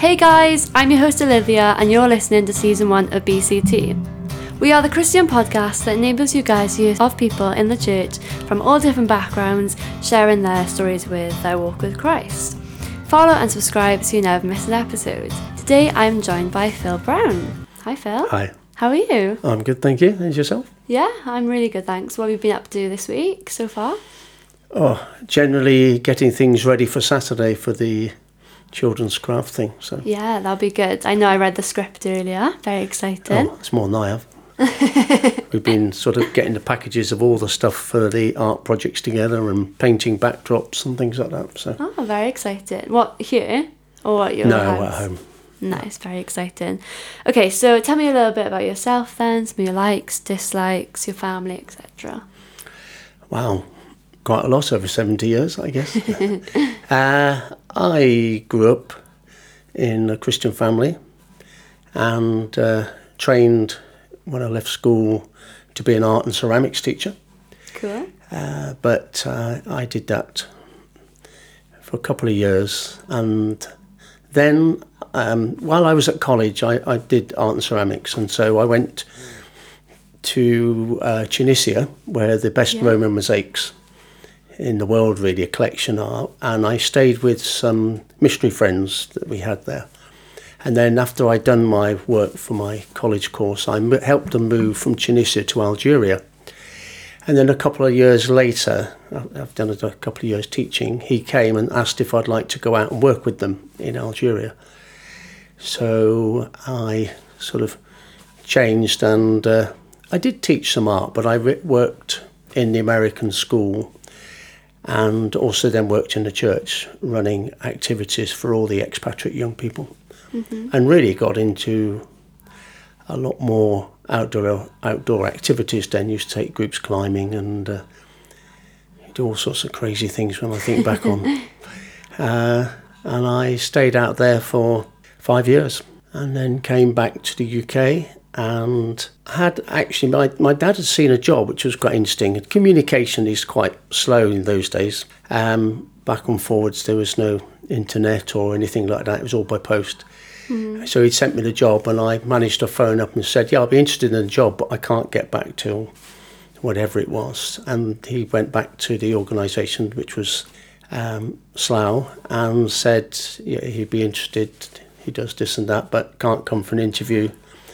Hey guys, I'm your host Olivia, and you're listening to season one of BCT. We are the Christian podcast that enables you guys to hear of people in the church from all different backgrounds sharing their stories with their walk with Christ. Follow and subscribe so you never miss an episode. Today I'm joined by Phil Brown. Hi Phil. Hi, How are you? I'm good, thank you. And yourself? Yeah, I'm really good, thanks. What have you been up to this week so far? Oh, generally getting things ready for Saturday for the children's craft thing. So, Yeah, that'll be good. I know I read the script earlier. Very exciting. oh, it's more than I have. We've been sort of getting the packages of all the stuff for the art projects together and painting backdrops and things like that. So, Oh, very excited. What, here? Or what you at your no, house? at home. Nice, very exciting. Okay, so tell me a little bit about yourself then, some of your likes, dislikes, your family, etc. Wow, quite a lot over 70 years, I guess. uh, I grew up in a Christian family and uh, trained when I left school to be an art and ceramics teacher. Cool. Uh, but uh, I did that for a couple of years, and then um, while I was at college, I, I did art and ceramics, and so I went to uh, Tunisia, where the best Yeah. Roman mosaics in the world really a collection are, and I stayed with some missionary friends that we had there. And then after I'd done my work for my college course, I helped them move from Tunisia to Algeria. And then a couple of years later, I've done a couple of years teaching, he came and asked if I'd like to go out and work with them in Algeria. So I sort of changed and uh, I did teach some art, but I re- worked in the American school and also then worked in the church running activities for all the expatriate young people. And really got into a lot more outdoor outdoor activities then. Used to take groups climbing and uh, do all sorts of crazy things when I think back on. Uh, and I stayed out there for five years and then came back to the UK and had actually my, my dad had seen a job which was quite interesting. Communication is quite slow in those days. Um, back and forwards there was no internet or anything like that. It was all by post. So he sent me the job and I managed to phone up and said yeah I'll be interested in the job but I can't get back till whatever it was. And he went back to the organisation which was um, Slough and said yeah, he'd be interested. He does this and that but can't come for an interview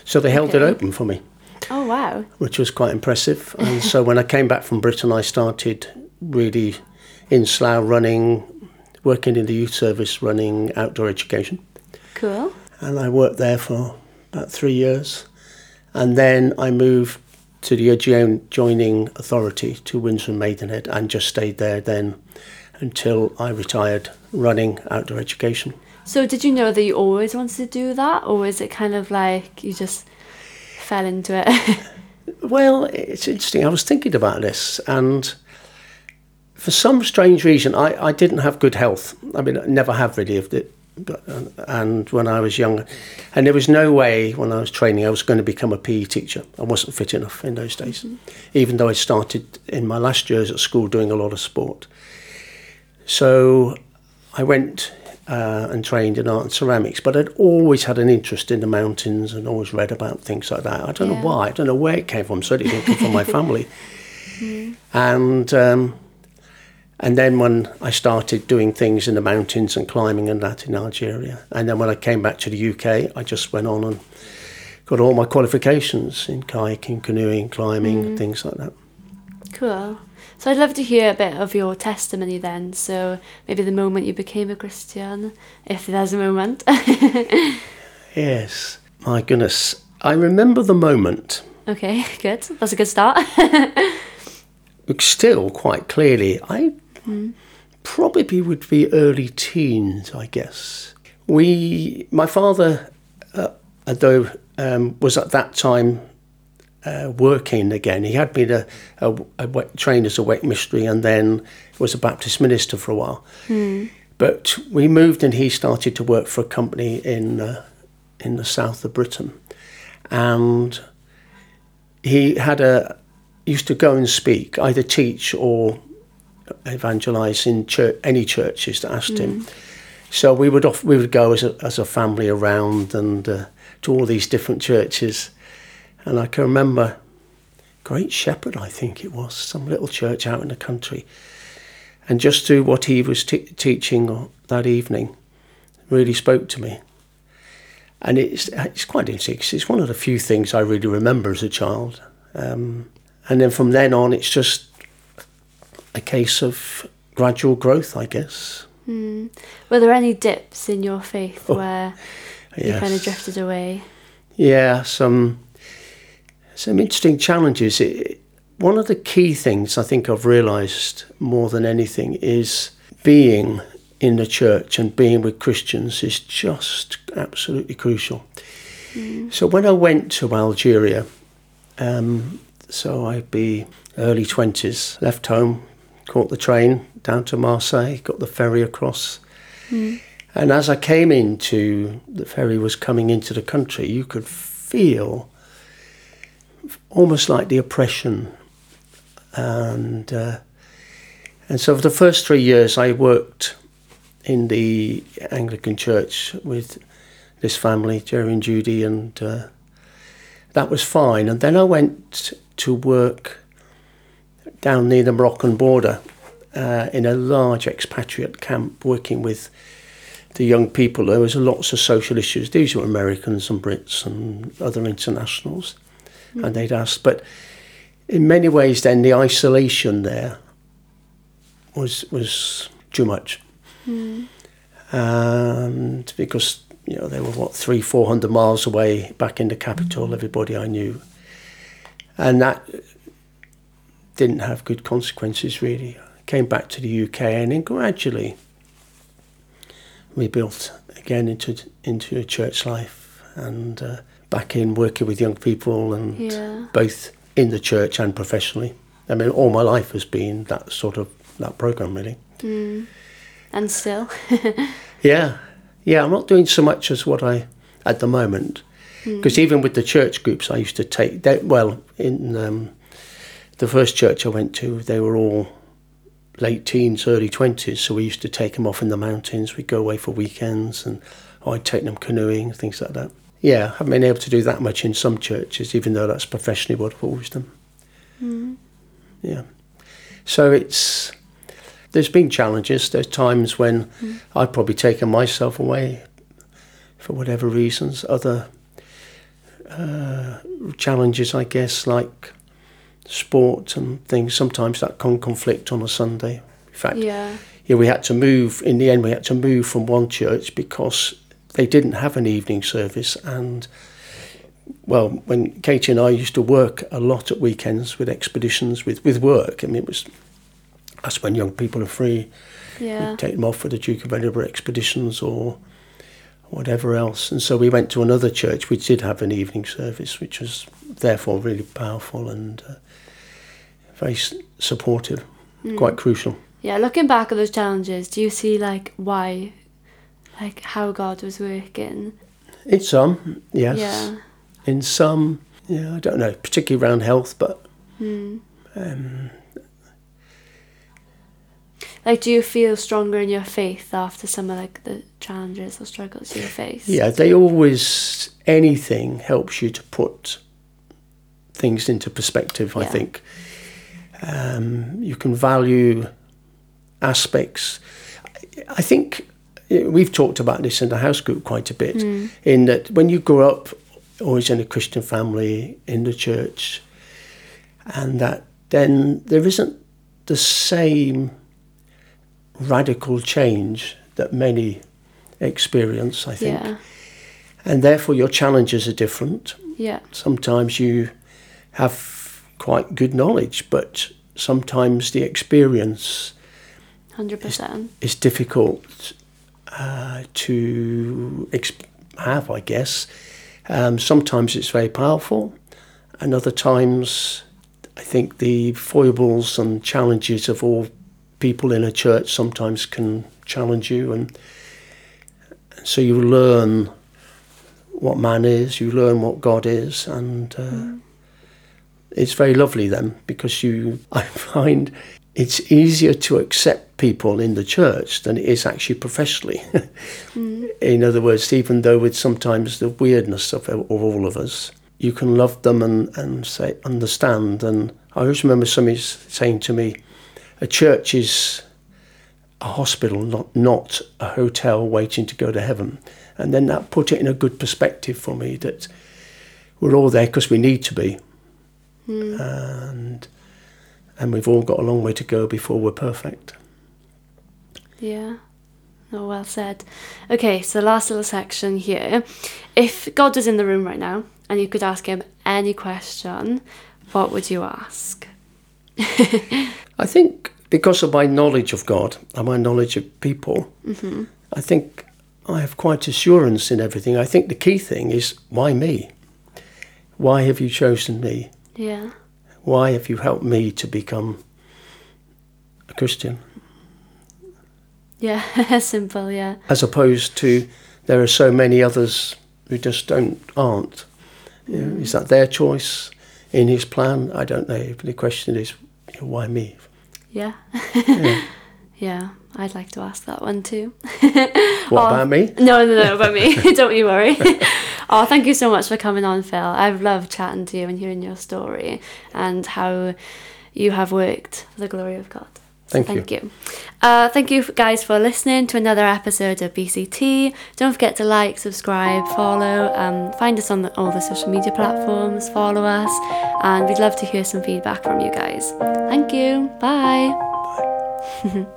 so they held it open for me Oh, wow. which was quite impressive. And so when I came back from Britain, I started really in Slough running, working in the youth service, running outdoor education. Cool. And I worked there for about three years. And then I moved to the adjoin- joining authority to Windsor and Maidenhead and just stayed there then until I retired running outdoor education. So, did you know that you always wanted to do that, or was it kind of like you just fell into it? Well, it's interesting. I was thinking about this, and for some strange reason, I, I didn't have good health. I mean, I never have really. It, but, and when I was young, and there was no way when I was training I was going to become a PE teacher. I wasn't fit enough in those days, mm-hmm. even though I started in my last years at school doing a lot of sport. So I went uh, and trained in art and ceramics, but I'd always had an interest in the mountains and always read about things like that. I don't Yeah. know why. I don't know where it came from. Certainly didn't come from my family. And um, and then when I started doing things in the mountains and climbing and that in Algeria, and then when I came back to the UK, I just went on and got all my qualifications in kayaking, canoeing, climbing, and things like that. cool. So, I'd love to hear a bit of your testimony then. So, maybe the moment you became a Christian, if there's a moment. Yes, my goodness. I remember the moment okay, good. That's a good start. still quite clearly. I probably would be early teens, I guess. We, my father, uh, although um, was at that time uh, working again. He had been a, a, a WEC- trained as a WEC missionary and then was a Baptist minister for a while. But we moved and he started to work for a company in uh, in the south of Britain, and he had a used to go and speak, either teach or evangelize in church, any churches that asked him. So we would off, we would go as a, as a family around and uh, to all these different churches, and I can remember Great Shepherd, I think it was, some little church out in the country, and just to what he was t- teaching that evening really spoke to me. And it's it's quite interesting. It's one of the few things I really remember as a child, um, and then from then on, it's just a case of gradual growth, I guess. Mm. Were there any dips in your faith Oh, where you kind of drifted away? Yeah, some some interesting challenges. It, one of the key things I think I've realised more than anything is being in the church and being with Christians is just absolutely crucial. So when I went to Algeria, um, so I'd be early twenties, left home, caught the train down to Marseille, got the ferry across. And as I came into the ferry was coming into the country, you could feel almost like the oppression, and uh, and so for the first three years I worked in the Anglican Church with this family, Jerry and Judy, and uh, that was fine. And then I went to work down near the Moroccan border uh, in a large expatriate camp, working with the young people. There was lots of social issues. These were Americans and Brits and other internationals, and they'd asked. But in many ways, then the isolation there was was too much, and because you know they were what three four hundred miles away back in the capital, everybody I knew, and that didn't have good consequences really. Came back to the UK and then gradually rebuilt again into into a church life and uh, back in working with young people and Yeah. both in the church and professionally. I mean, all my life has been that sort of that program really. Mm. And still. Yeah, yeah. I'm not doing so much as what I at the moment because even with the church groups, I used to take. They, well, in um, the first church I went to, they were all late teens, early twenties. So we used to take them off in the mountains. We'd go away for weekends, and I'd take them canoeing, things like that. Yeah, I haven't been able to do that much in some churches, even though that's professionally what I've always done. Yeah. So it's there's been challenges. There's times when I've probably taken myself away for whatever reasons. Other uh, challenges, I guess, like sport and things. Sometimes that can conflict on a Sunday. In fact, yeah. yeah, we had to move. In the end, we had to move from one church because they didn't have an evening service. And well, when Katie and I used to work a lot at weekends with expeditions with with work. I mean, it was that's when young people are free. Yeah. We'd take them off for the Duke of Edinburgh expeditions or whatever else. And so we went to another church which did have an evening service, which was therefore really powerful and uh, very s- supportive, quite crucial. Yeah, looking back at those challenges, do you see like why, like how God was working? In some, yes. Yeah. In some, yeah, I don't know, particularly around health, but Hmm. um, Like, do you feel stronger in your faith after some of like the challenges or struggles you face? yeah, they always, anything helps you to put things into perspective, I think. Um, you can value aspects. I think we've talked about this in the house group quite a bit, hmm. in that when you grow up always in a Christian family, in the church, and that then there isn't the same radical change that many experience, I think. Yeah. And therefore, your challenges are different. Yeah. Sometimes you have quite good knowledge, but sometimes the experience Hundred percent. is difficult uh, to exp- have, I guess. Um, sometimes it's very powerful, and other times I think the foibles and challenges of all people in a church sometimes can challenge you, and so you learn what man is, you learn what God is, and uh, it's very lovely then because you, I find, it's easier to accept people in the church than it is actually professionally. Mm. In other words, even though with sometimes the weirdness of, of all of us, you can love them and, and say understand. And I always remember somebody saying to me, a church is a hospital, not not a hotel waiting to go to heaven. And then that put it in a good perspective for me that we're all there because we need to be, mm. and and we've all got a long way to go before we're perfect. Yeah. Oh, well said. Okay, so last little section here. If God was in the room right now and you could ask him any question, what would you ask? I think because of my knowledge of God and my knowledge of people, mm-hmm. I think I have quite assurance in everything. I think the key thing is why me? Why have you chosen me? Yeah. Why have you helped me to become a Christian? Yeah, simple, yeah. As opposed to there are so many others who just don't aren't. You know, is that their choice in His plan? I don't know. But the question is, you know, why me? Yeah. Yeah. Yeah, I'd like to ask that one too. What Oh. about me? No, no, no, about me. Don't you worry. Oh, thank you so much for coming on, Phil. I've loved chatting to you and hearing your story and how you have worked for the glory of God. So Thank you. thank you. Uh, thank you guys for listening to another episode of BCT. Don't forget to like, subscribe, follow, um, find us on the, all the social media platforms, follow us, and we'd love to hear some feedback from you guys. Thank you. Bye.